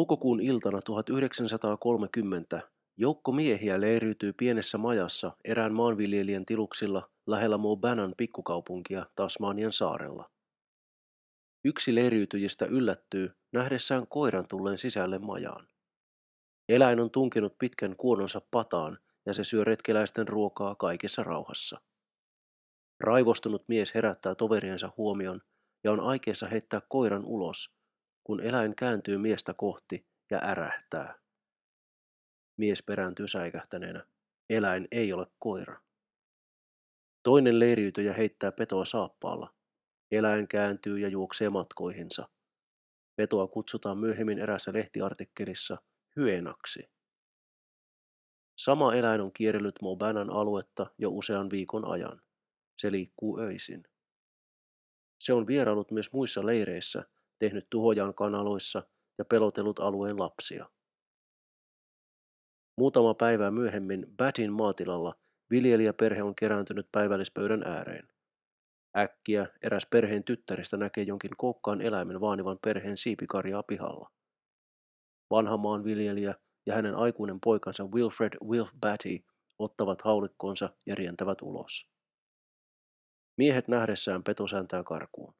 Toukokuun iltana 1930 joukko miehiä leiriytyy pienessä majassa erään maanviljelijän tiluksilla lähellä Mobanan pikkukaupunkia Tasmanian saarella. Yksi leiriytyjistä yllättyy nähdessään koiran tulleen sisälle majaan. Eläin on tunkenut pitkän kuononsa pataan ja se syö retkeläisten ruokaa kaikessa rauhassa. Raivostunut mies herättää toveriensa huomion ja on aikeessa heittää koiran ulos, kun eläin kääntyy miestä kohti ja ärähtää. Mies perääntyy säikähtäneenä. Eläin ei ole koira. Toinen leiriytyjä heittää petoa saappaalla. Eläin kääntyy ja juoksee matkoihinsa. Petoa kutsutaan myöhemmin erässä lehtiartikkelissa hyenaksi. Sama eläin on kierrellyt Mobanan aluetta jo usean viikon ajan. Se liikkuu öisin. Se on vierailut myös muissa leireissä, tehnyt tuhojaan kanaloissa ja pelotellut alueen lapsia. Muutama päivää myöhemmin Batin maatilalla viljelijäperhe on kerääntynyt päivällispöydän ääreen. Äkkiä eräs perheen tyttäristä näkee jonkin koukkaan eläimen vaanivan perheen siipikarjaa pihalla. Vanha maanviljelijä ja hänen aikuinen poikansa Wilfred Wilf Batty ottavat haulikkonsa ja rientävät ulos. Miehet nähdessään peto sääntää karkuun.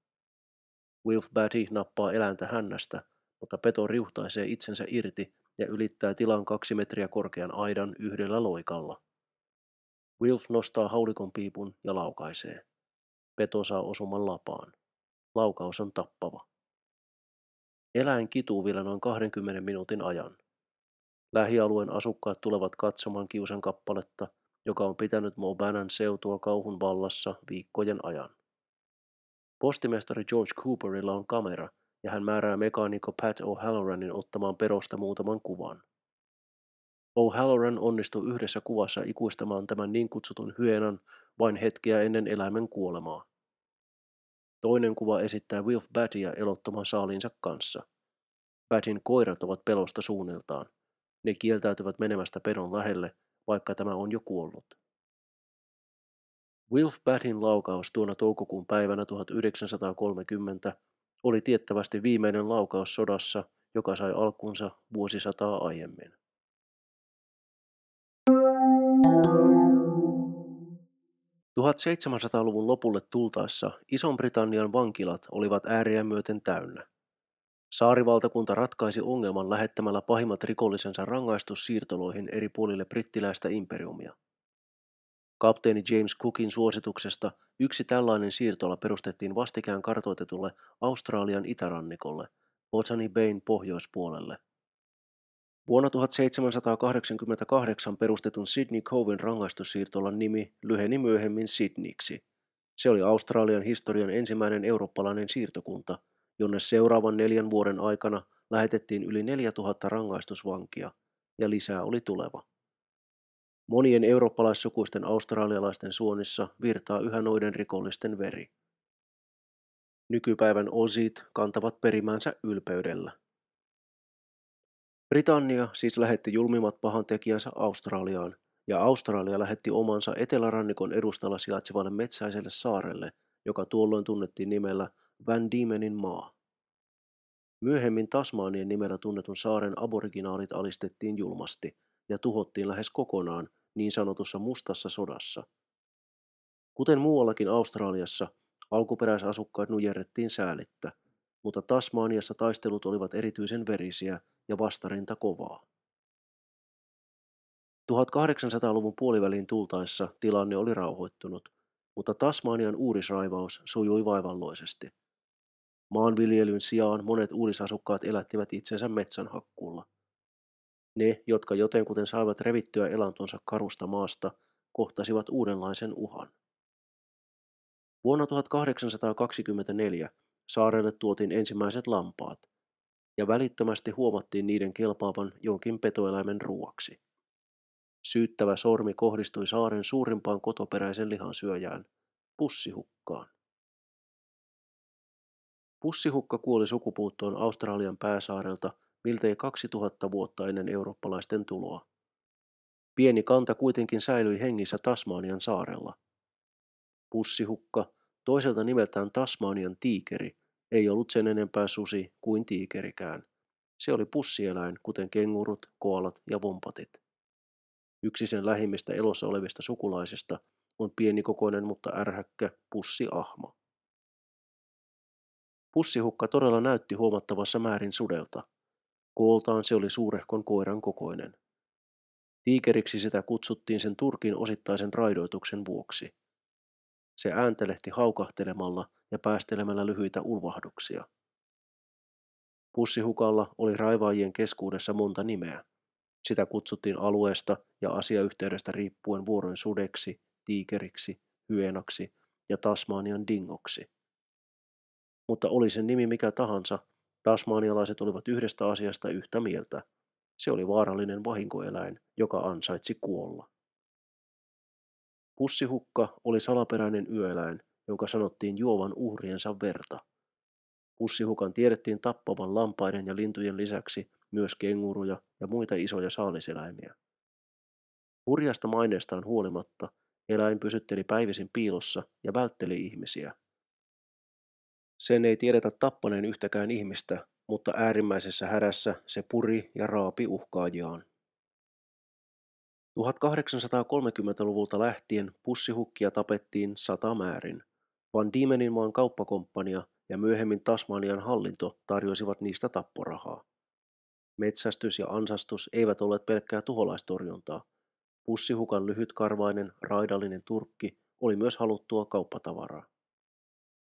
Wilf Batty nappaa eläintä hännästä, mutta peto riuhtaisee itsensä irti ja ylittää tilan kaksi metriä korkean aidan yhdellä loikalla. Wilf nostaa haulikon piipun ja laukaisee. Peto saa osuman lapaan. Laukaus on tappava. Eläin kituu vielä noin 20 minuutin ajan. Lähialueen asukkaat tulevat katsomaan kiusan kappaletta, joka on pitänyt Mobanan seutua kauhun vallassa viikkojen ajan. Postimestari George Cooperilla on kamera, ja hän määrää mekaanikko Pat O'Halloranin ottamaan perosta muutaman kuvan. O'Halloran onnistui yhdessä kuvassa ikuistamaan tämän niin kutsutun hyenan vain hetkeä ennen eläimen kuolemaa. Toinen kuva esittää Wilf Battia elottoman saaliinsa kanssa. Batin koirat ovat pelosta suunniltaan. Ne kieltäytyvät menemästä pedon lähelle, vaikka tämä on jo kuollut. Wilf Batin laukaus tuona toukokuun päivänä 1930 oli tiettävästi viimeinen laukaus sodassa, joka sai alkunsa vuosisataa aiemmin. luvun lopulle tultaessa Ison-Britannian vankilat olivat ääriä myöten täynnä. Saarivaltakunta ratkaisi ongelman lähettämällä pahimmat rikollisensa rangaistussiirtoloihin eri puolille brittiläistä imperiumia. Kapteeni James Cookin suosituksesta yksi tällainen siirtola perustettiin vastikään kartoitetulle Australian itärannikolle, Botany Bayn pohjoispuolelle. Vuonna 1788 perustetun Sydney Coven rangaistussiirtolan nimi lyheni myöhemmin Sydneyksi. Se oli Australian historian ensimmäinen eurooppalainen siirtokunta, jonne seuraavan neljän vuoden aikana lähetettiin yli 4000 rangaistusvankia, ja lisää oli tuleva. Monien eurooppalaissukuisten australialaisten suonissa virtaa yhä noiden rikollisten veri. Nykypäivän osit kantavat perimäänsä ylpeydellä. Britannia siis lähetti julmimmat pahan tekijänsä Australiaan, ja Australia lähetti omansa etelärannikon edustalla sijaitsevalle metsäiselle saarelle, joka tuolloin tunnettiin nimellä Van Diemenin maa. Myöhemmin Tasmanien nimellä tunnetun saaren aboriginaalit alistettiin julmasti ja tuhottiin lähes kokonaan niin sanotussa mustassa sodassa. Kuten muuallakin Australiassa, alkuperäisasukkaat nujerrettiin säälittä, mutta Tasmaniassa taistelut olivat erityisen verisiä ja vastarinta kovaa. 1800-luvun puoliväliin tultaessa tilanne oli rauhoittunut, mutta Tasmanian uudisraivaus sujui vaivalloisesti. Maanviljelyn sijaan monet uudisasukkaat elättivät itsensä metsänhakkuulla – ne, jotka jotenkuten saivat revittyä elantonsa karusta maasta, kohtasivat uudenlaisen uhan. Vuonna 1824 saarelle tuotiin ensimmäiset lampaat, ja välittömästi huomattiin niiden kelpaavan jonkin petoeläimen ruuaksi. Syyttävä sormi kohdistui saaren suurimpaan kotoperäisen lihansyöjään, pussihukkaan. Pussihukka kuoli sukupuuttoon Australian pääsaarelta miltei 2000 vuotta ennen eurooppalaisten tuloa. Pieni kanta kuitenkin säilyi hengissä Tasmanian saarella. Pussihukka, toiselta nimeltään Tasmanian tiikeri, ei ollut sen enempää susi kuin tiikerikään. Se oli pussieläin, kuten kengurut, koalat ja vompatit. Yksi sen lähimmistä elossa olevista sukulaisista on pienikokoinen, mutta ärhäkkä pussiahma. Pussihukka todella näytti huomattavassa määrin sudelta. Kooltaan se oli suurehkon koiran kokoinen. Tiikeriksi sitä kutsuttiin sen Turkin osittaisen raidoituksen vuoksi. Se ääntelehti haukahtelemalla ja päästelemällä lyhyitä ulvahduksia. Pussihukalla oli raivaajien keskuudessa monta nimeä. Sitä kutsuttiin alueesta ja asiayhteydestä riippuen vuoroin sudeksi, tiikeriksi, hyenaksi ja Tasmanian dingoksi. Mutta oli sen nimi mikä tahansa, tasmanialaiset olivat yhdestä asiasta yhtä mieltä. Se oli vaarallinen vahinkoeläin, joka ansaitsi kuolla. Pussihukka oli salaperäinen yöeläin, jonka sanottiin juovan uhriensa verta. Pussihukan tiedettiin tappavan lampaiden ja lintujen lisäksi myös kenguruja ja muita isoja saaliseläimiä. Hurjasta maineestaan huolimatta eläin pysytteli päivisin piilossa ja vältteli ihmisiä. Sen ei tiedetä tappaneen yhtäkään ihmistä, mutta äärimmäisessä hädässä se puri ja raapi uhkaajiaan. 1830-luvulta lähtien pussihukkia tapettiin sata määrin. Van Diemenin maan kauppakomppania ja myöhemmin Tasmanian hallinto tarjosivat niistä tapporahaa. Metsästys ja ansastus eivät olleet pelkkää tuholaistorjuntaa. Pussihukan lyhytkarvainen, raidallinen turkki oli myös haluttua kauppatavaraa.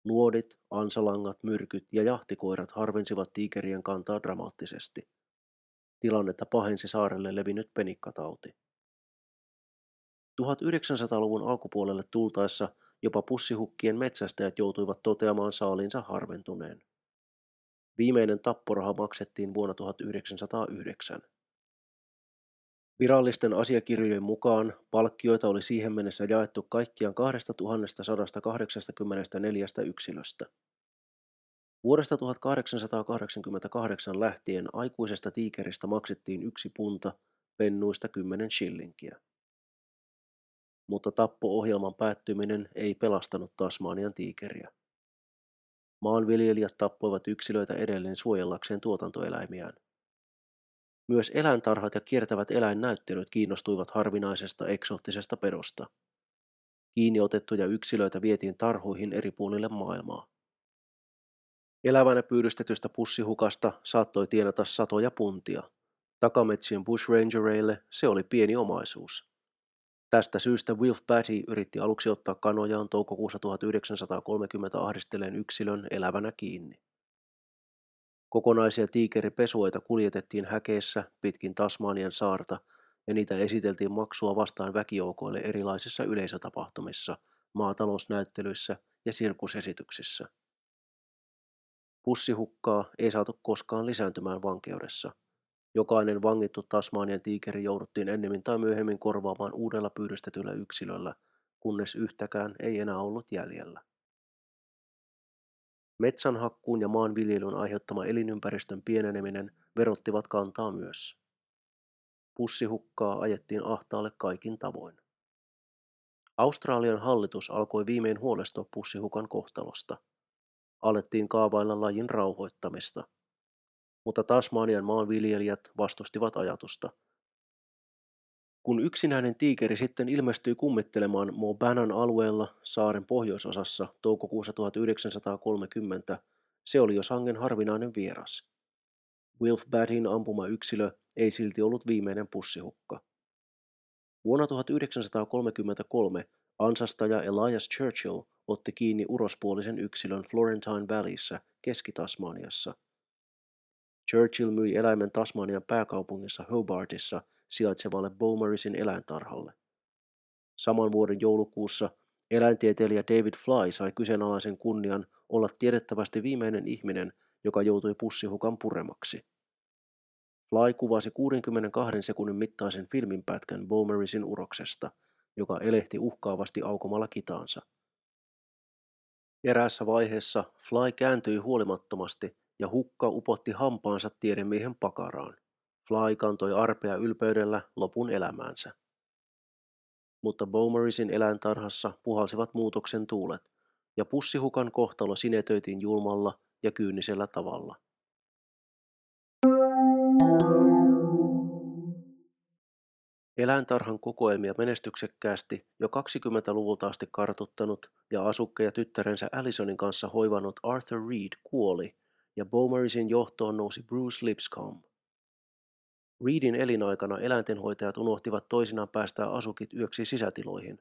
Luodit, ansalangat, myrkyt ja jahtikoirat harvensivat tiikerien kantaa dramaattisesti. Tilannetta pahensi saarelle levinnyt penikkatauti. 1900-luvun alkupuolelle tultaessa jopa pussihukkien metsästäjät joutuivat toteamaan saalinsa harventuneen. Viimeinen tapporaha maksettiin vuonna 1909. Virallisten asiakirjojen mukaan palkkioita oli siihen mennessä jaettu kaikkiaan 2184 yksilöstä. Vuodesta 1888 lähtien aikuisesta tiikeristä maksettiin yksi punta, pennuista 10 shillinkiä. Mutta tappo-ohjelman päättyminen ei pelastanut Tasmanian tiikeriä. Maanviljelijät tappoivat yksilöitä edelleen suojellakseen tuotantoeläimiään. Myös eläintarhat ja kiertävät eläinnäyttelyt kiinnostuivat harvinaisesta eksoottisesta pedosta. Kiinni otettuja yksilöitä vietiin tarhuihin eri puolille maailmaa. Elävänä pyydystetystä pussihukasta saattoi tienata satoja puntia. Takametsien bushrangereille se oli pieni omaisuus. Tästä syystä Wilf Batty yritti aluksi ottaa kanojaan toukokuussa 1930 ahdisteleen yksilön elävänä kiinni. Kokonaisia tiikeripesuoita kuljetettiin häkeessä pitkin Tasmanian saarta ja niitä esiteltiin maksua vastaan väkijoukoille erilaisissa yleisötapahtumissa, maatalousnäyttelyissä ja sirkusesityksissä. Pussihukkaa ei saatu koskaan lisääntymään vankeudessa. Jokainen vangittu Tasmanian tiikeri jouduttiin ennemmin tai myöhemmin korvaamaan uudella pyydystetyllä yksilöllä, kunnes yhtäkään ei enää ollut jäljellä. Metsänhakkuun ja maanviljelyn aiheuttama elinympäristön pieneneminen verottivat kantaa myös. Pussihukkaa ajettiin ahtaalle kaikin tavoin. Australian hallitus alkoi viimein huolestua pussihukan kohtalosta. Alettiin kaavailla lajin rauhoittamista. Mutta Tasmanian maanviljelijät vastustivat ajatusta – kun yksinäinen tiikeri sitten ilmestyi kummittelemaan Mobanan alueella saaren pohjoisosassa toukokuussa 1930, se oli jo sangen harvinainen vieras. Wilf Batin ampuma yksilö ei silti ollut viimeinen pussihukka. Vuonna 1933 ansastaja Elias Churchill otti kiinni urospuolisen yksilön Florentine Valleyssä Keski-Tasmaniassa. Churchill myi eläimen Tasmanian pääkaupungissa Hobartissa – sijaitsevalle Beaumarisin eläintarhalle. Saman vuoden joulukuussa eläintieteilijä David Fly sai kyseenalaisen kunnian olla tiedettävästi viimeinen ihminen, joka joutui pussihukan puremaksi. Fly kuvasi 62 sekunnin mittaisen filminpätkän Beaumarisin uroksesta, joka elehti uhkaavasti aukomalla kitaansa. Eräässä vaiheessa Fly kääntyi huolimattomasti ja hukka upotti hampaansa tiedemiehen pakaraan. Fly kantoi arpea ylpeydellä lopun elämäänsä. Mutta Bowmerisin eläintarhassa puhalsivat muutoksen tuulet, ja pussihukan kohtalo sinetöitiin julmalla ja kyynisellä tavalla. Eläintarhan kokoelmia menestyksekkäästi jo 20-luvulta asti kartuttanut ja asukkeja tyttärensä Allisonin kanssa hoivannut Arthur Reed kuoli ja Bowmerisin johtoon nousi Bruce Lipscomb. Reedin elinaikana eläintenhoitajat unohtivat toisinaan päästää asukit yöksi sisätiloihin.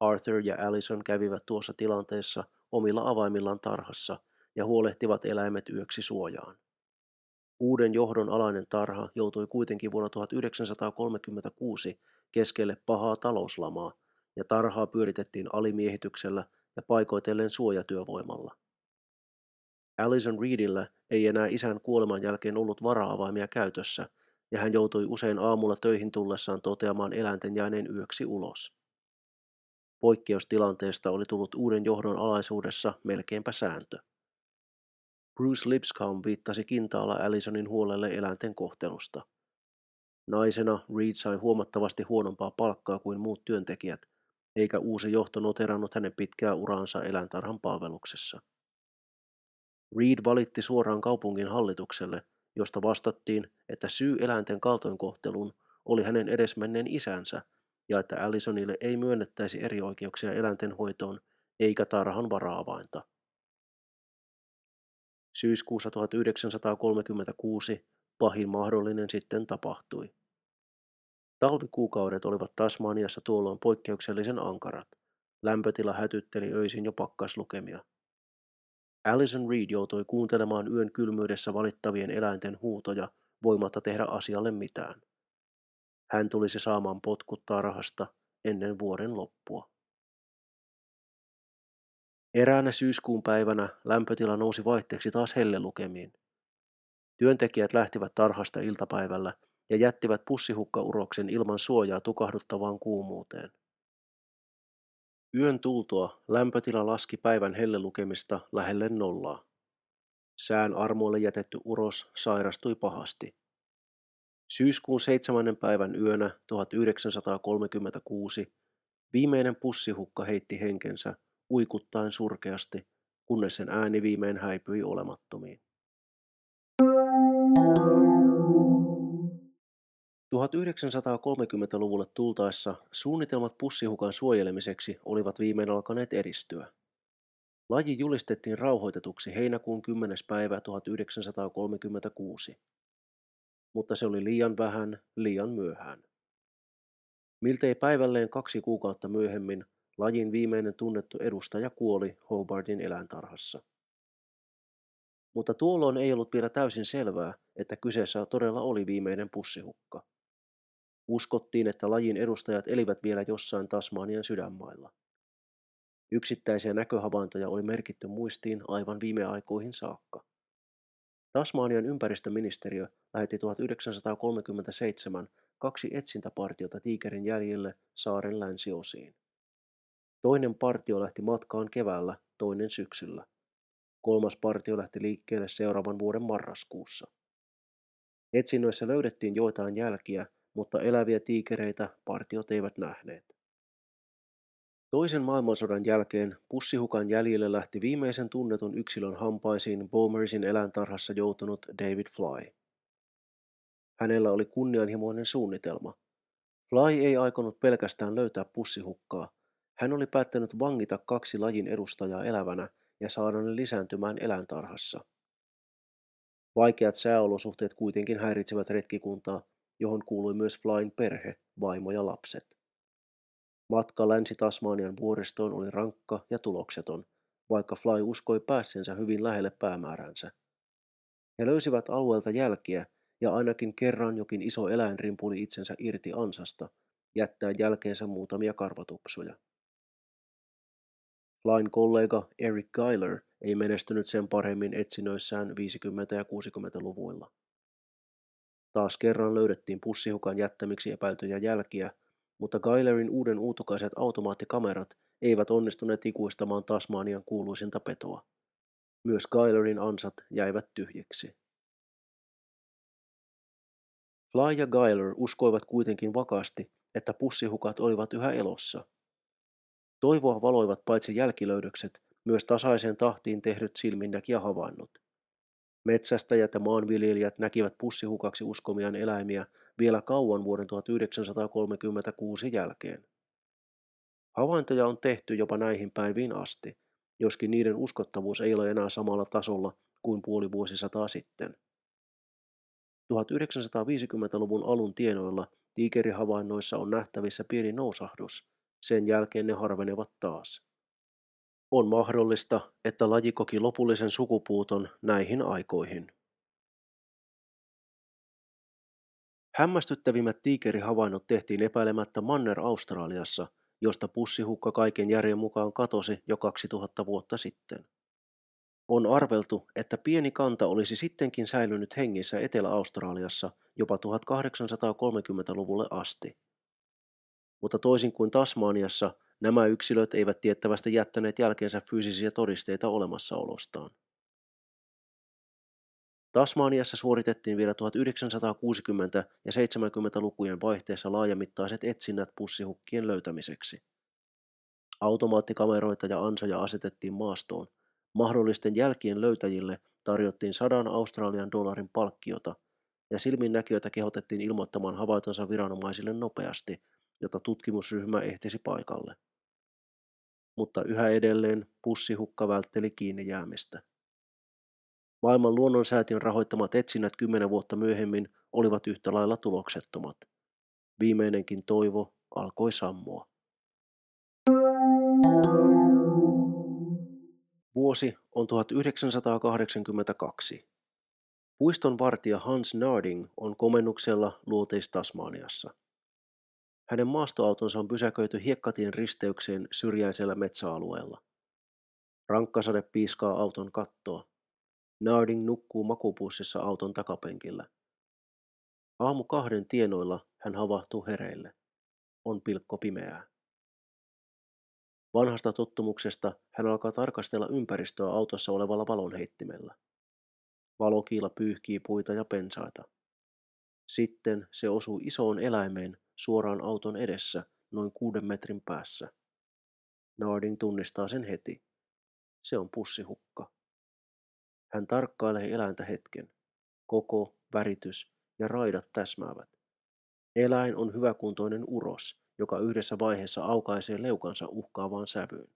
Arthur ja Allison kävivät tuossa tilanteessa omilla avaimillaan tarhassa ja huolehtivat eläimet yöksi suojaan. Uuden johdon alainen tarha joutui kuitenkin vuonna 1936 keskelle pahaa talouslamaa ja tarhaa pyöritettiin alimiehityksellä ja paikoitellen suojatyövoimalla. Alison Reedillä ei enää isän kuoleman jälkeen ollut vara-avaimia käytössä ja hän joutui usein aamulla töihin tullessaan toteamaan eläinten jääneen yöksi ulos. Poikkeustilanteesta oli tullut uuden johdon alaisuudessa melkeinpä sääntö. Bruce Lipscomb viittasi kintaalla Allisonin huolelle eläinten kohtelusta. Naisena Reed sai huomattavasti huonompaa palkkaa kuin muut työntekijät, eikä uusi johto noterannut hänen pitkää uraansa eläintarhan palveluksessa. Reed valitti suoraan kaupungin hallitukselle, josta vastattiin, että syy eläinten kaltoinkohteluun oli hänen edesmenneen isänsä ja että Allisonille ei myönnettäisi erioikeuksia eläinten hoitoon eikä tarhan varaavainta. Syyskuussa 1936 pahin mahdollinen sitten tapahtui. Talvikuukaudet olivat Tasmaniassa tuolloin poikkeuksellisen ankarat. Lämpötila hätytteli öisin jo pakkaslukemia. Alison Reed joutui kuuntelemaan yön kylmyydessä valittavien eläinten huutoja voimatta tehdä asialle mitään. Hän tulisi saamaan potkut tarhasta ennen vuoden loppua. Eräänä syyskuun päivänä lämpötila nousi vaihteeksi taas hellelukemiin. Työntekijät lähtivät tarhasta iltapäivällä ja jättivät pussihukkauroksen ilman suojaa tukahduttavaan kuumuuteen. Yön tultua lämpötila laski päivän hellelukemista lähelle nollaa. Sään armoille jätetty uros sairastui pahasti. Syyskuun seitsemännen päivän yönä 1936 viimeinen pussihukka heitti henkensä uikuttaen surkeasti, kunnes sen ääni viimein häipyi olemattomiin. 1930-luvulle tultaessa suunnitelmat pussihukan suojelemiseksi olivat viimein alkaneet edistyä. Laji julistettiin rauhoitetuksi heinäkuun 10. päivä 1936. Mutta se oli liian vähän, liian myöhään. Miltei päivälleen kaksi kuukautta myöhemmin Lajin viimeinen tunnettu edustaja kuoli Hobartin eläintarhassa. Mutta tuolloin ei ollut vielä täysin selvää, että kyseessä todella oli viimeinen pussihukka. Uskottiin, että lajin edustajat elivät vielä jossain Tasmanian sydänmailla. Yksittäisiä näköhavaintoja oli merkitty muistiin aivan viime aikoihin saakka. Tasmanian ympäristöministeriö lähetti 1937 kaksi etsintäpartiota tiikerin jäljille saaren länsiosiin. Toinen partio lähti matkaan keväällä, toinen syksyllä. Kolmas partio lähti liikkeelle seuraavan vuoden marraskuussa. Etsinnöissä löydettiin joitain jälkiä, mutta eläviä tiikereitä partiot eivät nähneet. Toisen maailmansodan jälkeen pussihukan jäljille lähti viimeisen tunnetun yksilön hampaisiin Bomersin eläintarhassa joutunut David Fly. Hänellä oli kunnianhimoinen suunnitelma. Fly ei aikonut pelkästään löytää pussihukkaa, hän oli päättänyt vangita kaksi lajin edustajaa elävänä ja saada ne lisääntymään eläintarhassa. Vaikeat sääolosuhteet kuitenkin häiritsevät retkikuntaa, johon kuului myös Flyn perhe, vaimo ja lapset. Matka Länsi-Tasmanian vuoristoon oli rankka ja tulokseton, vaikka Fly uskoi päässensä hyvin lähelle päämääränsä. He löysivät alueelta jälkiä ja ainakin kerran jokin iso eläin rimpuli itsensä irti ansasta, jättää jälkeensä muutamia karvatupsuja. Lain kollega Eric Geiler ei menestynyt sen paremmin etsinöissään 50- ja 60-luvuilla. Taas kerran löydettiin pussihukan jättämiksi epäiltyjä jälkiä, mutta Geilerin uuden uutukaiset automaattikamerat eivät onnistuneet ikuistamaan Tasmanian kuuluisinta petoa. Myös Geilerin ansat jäivät tyhjiksi. Fly ja Geiler uskoivat kuitenkin vakaasti, että pussihukat olivat yhä elossa – Toivoa valoivat paitsi jälkilöydökset, myös tasaiseen tahtiin tehdyt silminnäkijä havainnot. Metsästäjät ja maanviljelijät näkivät pussihukaksi uskomiaan eläimiä vielä kauan vuoden 1936 jälkeen. Havaintoja on tehty jopa näihin päiviin asti, joskin niiden uskottavuus ei ole enää samalla tasolla kuin puoli vuosisataa sitten. 1950-luvun alun tienoilla tiikerihavainnoissa on nähtävissä pieni nousahdus, sen jälkeen ne harvenevat taas. On mahdollista, että laji koki lopullisen sukupuuton näihin aikoihin. Hämmästyttävimmät tiikerihavainnot tehtiin epäilemättä Manner-Australiassa, josta pussihukka kaiken järjen mukaan katosi jo 2000 vuotta sitten. On arveltu, että pieni kanta olisi sittenkin säilynyt hengissä Etelä-Australiassa jopa 1830-luvulle asti. Mutta toisin kuin Tasmaniassa, nämä yksilöt eivät tiettävästi jättäneet jälkeensä fyysisiä todisteita olemassaolostaan. Tasmaniassa suoritettiin vielä 1960- ja 70-lukujen vaihteessa laajamittaiset etsinnät pussihukkien löytämiseksi. Automaattikameroita ja ansoja asetettiin maastoon. Mahdollisten jälkien löytäjille tarjottiin sadan Australian dollarin palkkiota, ja silminnäkijöitä kehotettiin ilmoittamaan havaitonsa viranomaisille nopeasti, jotta tutkimusryhmä ehtisi paikalle. Mutta yhä edelleen pussihukka vältteli kiinni jäämistä. Maailman luonnonsäätiön rahoittamat etsinnät kymmenen vuotta myöhemmin olivat yhtä lailla tuloksettomat. Viimeinenkin toivo alkoi sammua. Vuosi on 1982. Puiston vartija Hans Narding on komennuksella Luoteis-Tasmaniassa. Hänen maastoautonsa on pysäköity hiekkatien risteykseen syrjäisellä metsäalueella. Rankkasade piiskaa auton kattoa. Narding nukkuu makupussissa auton takapenkillä. Aamu kahden tienoilla hän havahtuu hereille. On pilkko pimeää. Vanhasta tottumuksesta hän alkaa tarkastella ympäristöä autossa olevalla valonheittimellä. Valokiila pyyhkii puita ja pensaita. Sitten se osuu isoon eläimeen suoraan auton edessä noin kuuden metrin päässä. Narding tunnistaa sen heti. Se on pussihukka. Hän tarkkailee eläintä hetken. Koko, väritys ja raidat täsmäävät. Eläin on hyväkuntoinen uros, joka yhdessä vaiheessa aukaisee leukansa uhkaavaan sävyyn.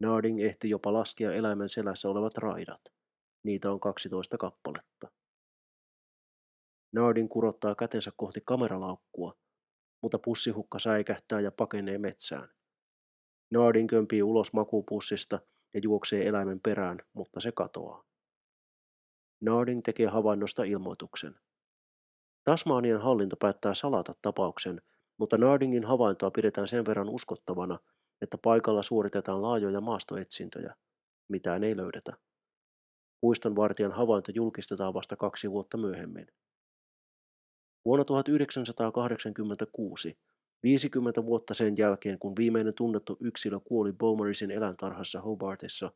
Narding ehti jopa laskea eläimen selässä olevat raidat. Niitä on 12 kappaletta. Nardin kurottaa kätensä kohti kameralaukkua, mutta pussihukka säikähtää ja pakenee metsään. Nardin kömpii ulos makupussista ja juoksee eläimen perään, mutta se katoaa. Narding tekee havainnosta ilmoituksen. Tasmanian hallinto päättää salata tapauksen, mutta Nardingin havaintoa pidetään sen verran uskottavana, että paikalla suoritetaan laajoja maastoetsintöjä. Mitään ei löydetä. Puiston vartijan havainto julkistetaan vasta kaksi vuotta myöhemmin. Vuonna 1986, 50 vuotta sen jälkeen kun viimeinen tunnettu yksilö kuoli Beaumarisin eläintarhassa Hobartissa,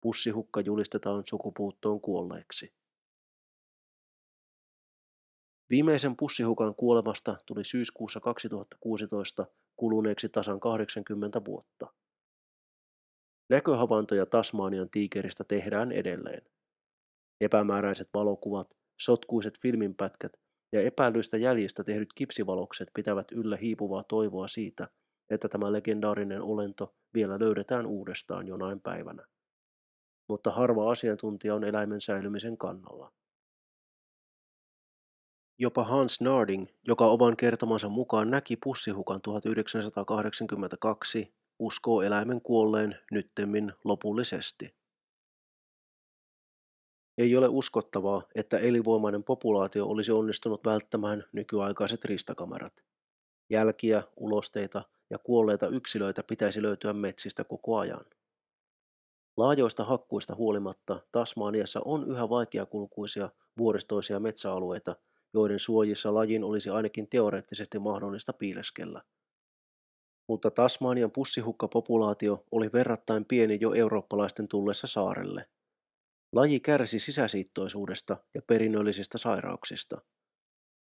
pussihukka julistetaan sukupuuttoon kuolleeksi. Viimeisen pussihukan kuolemasta tuli syyskuussa 2016 kuluneeksi tasan 80 vuotta. Näköhavaintoja Tasmanian tiikeristä tehdään edelleen. Epämääräiset valokuvat, sotkuiset filminpätkät ja epäilyistä jäljistä tehdyt kipsivalokset pitävät yllä hiipuvaa toivoa siitä, että tämä legendaarinen olento vielä löydetään uudestaan jonain päivänä. Mutta harva asiantuntija on eläimen säilymisen kannalla. Jopa Hans Narding, joka oman kertomansa mukaan näki pussihukan 1982, uskoo eläimen kuolleen nyttemmin lopullisesti. Ei ole uskottavaa, että elinvoimainen populaatio olisi onnistunut välttämään nykyaikaiset ristakamerat. Jälkiä, ulosteita ja kuolleita yksilöitä pitäisi löytyä metsistä koko ajan. Laajoista hakkuista huolimatta Tasmaniassa on yhä vaikeakulkuisia vuoristoisia metsäalueita, joiden suojissa lajin olisi ainakin teoreettisesti mahdollista piileskellä. Mutta Tasmanian pussihukkapopulaatio oli verrattain pieni jo eurooppalaisten tullessa saarelle. Laji kärsi sisäsiittoisuudesta ja perinnöllisistä sairauksista.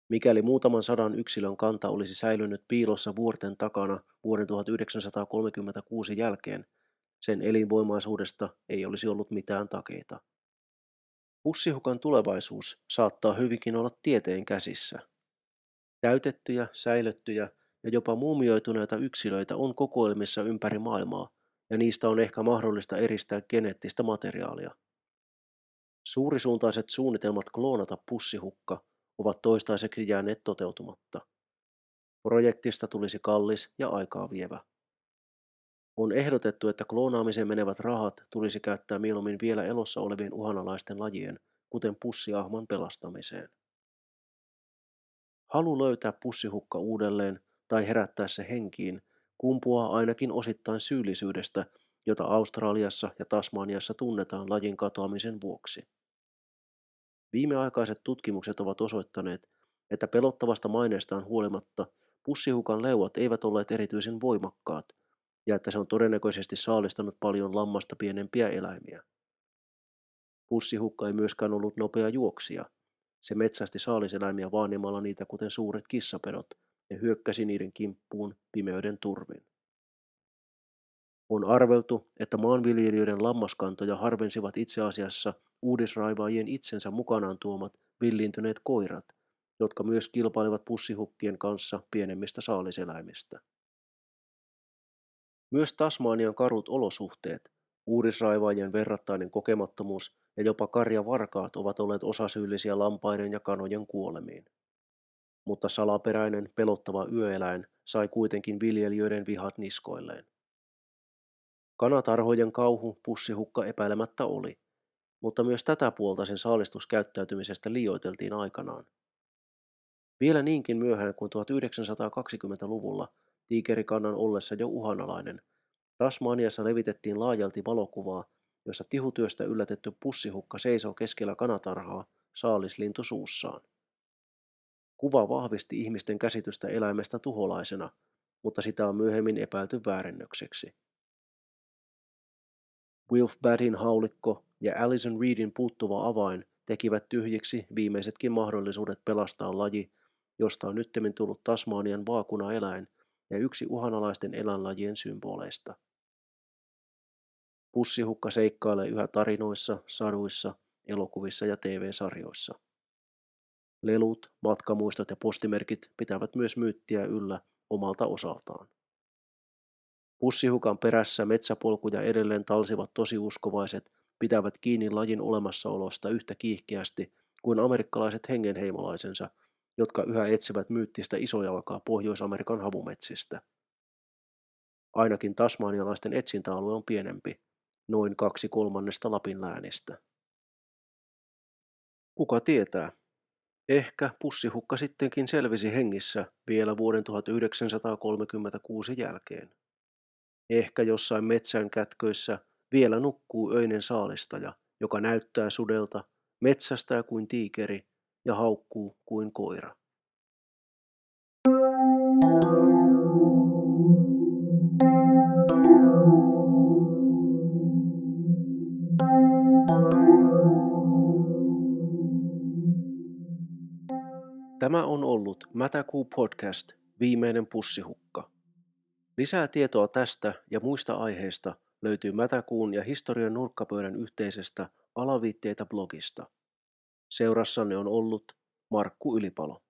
Mikäli muutaman sadan yksilön kanta olisi säilynyt piilossa vuorten takana vuoden 1936 jälkeen, sen elinvoimaisuudesta ei olisi ollut mitään takeita. Pussihukan tulevaisuus saattaa hyvinkin olla tieteen käsissä. Täytettyjä, säilöttyjä ja jopa muumioituneita yksilöitä on kokoelmissa ympäri maailmaa, ja niistä on ehkä mahdollista eristää geneettistä materiaalia. Suurisuuntaiset suunnitelmat kloonata pussihukka ovat toistaiseksi jääneet toteutumatta. Projektista tulisi kallis ja aikaa vievä. On ehdotettu, että kloonaamiseen menevät rahat tulisi käyttää mieluummin vielä elossa olevien uhanalaisten lajien, kuten pussiahman pelastamiseen. Halu löytää pussihukka uudelleen tai herättää se henkiin kumpuaa ainakin osittain syyllisyydestä, jota Australiassa ja Tasmaniassa tunnetaan lajin katoamisen vuoksi. Viimeaikaiset tutkimukset ovat osoittaneet, että pelottavasta maineestaan huolimatta pussihukan leuat eivät olleet erityisen voimakkaat ja että se on todennäköisesti saalistanut paljon lammasta pienempiä eläimiä. Pussihukka ei myöskään ollut nopea juoksija. Se metsästi saaliseläimiä vaanimalla niitä kuten suuret kissapedot ja hyökkäsi niiden kimppuun pimeyden turvin. On arveltu, että maanviljelijöiden lammaskantoja harvensivat itse asiassa uudisraivaajien itsensä mukanaan tuomat villiintyneet koirat, jotka myös kilpailivat pussihukkien kanssa pienemmistä saaliseläimistä. Myös Tasmanian karut olosuhteet, uudisraivaajien verrattainen kokemattomuus ja jopa karjavarkaat ovat olleet osasyyllisiä lampaiden ja kanojen kuolemiin. Mutta salaperäinen, pelottava yöeläin sai kuitenkin viljelijöiden vihat niskoilleen. Kanatarhojen kauhu pussihukka epäilemättä oli, mutta myös tätä puolta sen saalistuskäyttäytymisestä liioiteltiin aikanaan. Vielä niinkin myöhään kuin 1920-luvulla tiikerikannan ollessa jo uhanalainen, Tasmaniassa levitettiin laajalti valokuvaa, jossa tihutyöstä yllätetty pussihukka seisoo keskellä kanatarhaa saalislintu suussaan. Kuva vahvisti ihmisten käsitystä eläimestä tuholaisena, mutta sitä on myöhemmin epäilty väärennökseksi. Wilf Badin haulikko ja Alison Reedin puuttuva avain tekivät tyhjiksi viimeisetkin mahdollisuudet pelastaa laji, josta on nyttemmin tullut Tasmanian vaakunaeläin ja yksi uhanalaisten eläinlajien symboleista. Pussihukka seikkailee yhä tarinoissa, saduissa, elokuvissa ja TV-sarjoissa. Lelut, matkamuistot ja postimerkit pitävät myös myyttiä yllä omalta osaltaan. Pussihukan perässä metsäpolkuja edelleen talsivat tosiuskovaiset pitävät kiinni lajin olemassaolosta yhtä kiihkeästi kuin amerikkalaiset hengenheimolaisensa, jotka yhä etsivät myyttistä isojalkaa Pohjois-Amerikan havumetsistä. Ainakin tasmanialaisten etsintäalue on pienempi, noin kaksi kolmannesta Lapin läänistä. Kuka tietää? Ehkä pussihukka sittenkin selvisi hengissä vielä vuoden 1936 jälkeen. Ehkä jossain metsän kätköissä vielä nukkuu öinen saalistaja, joka näyttää sudelta, metsästää kuin tiikeri ja haukkuu kuin koira. Tämä on ollut Mätäkuu podcast, viimeinen pussihukka. Lisää tietoa tästä ja muista aiheista löytyy Mätäkuun ja historian nurkkapöydän yhteisestä alaviitteitä blogista. Seurassanne on ollut Markku Ylipalo.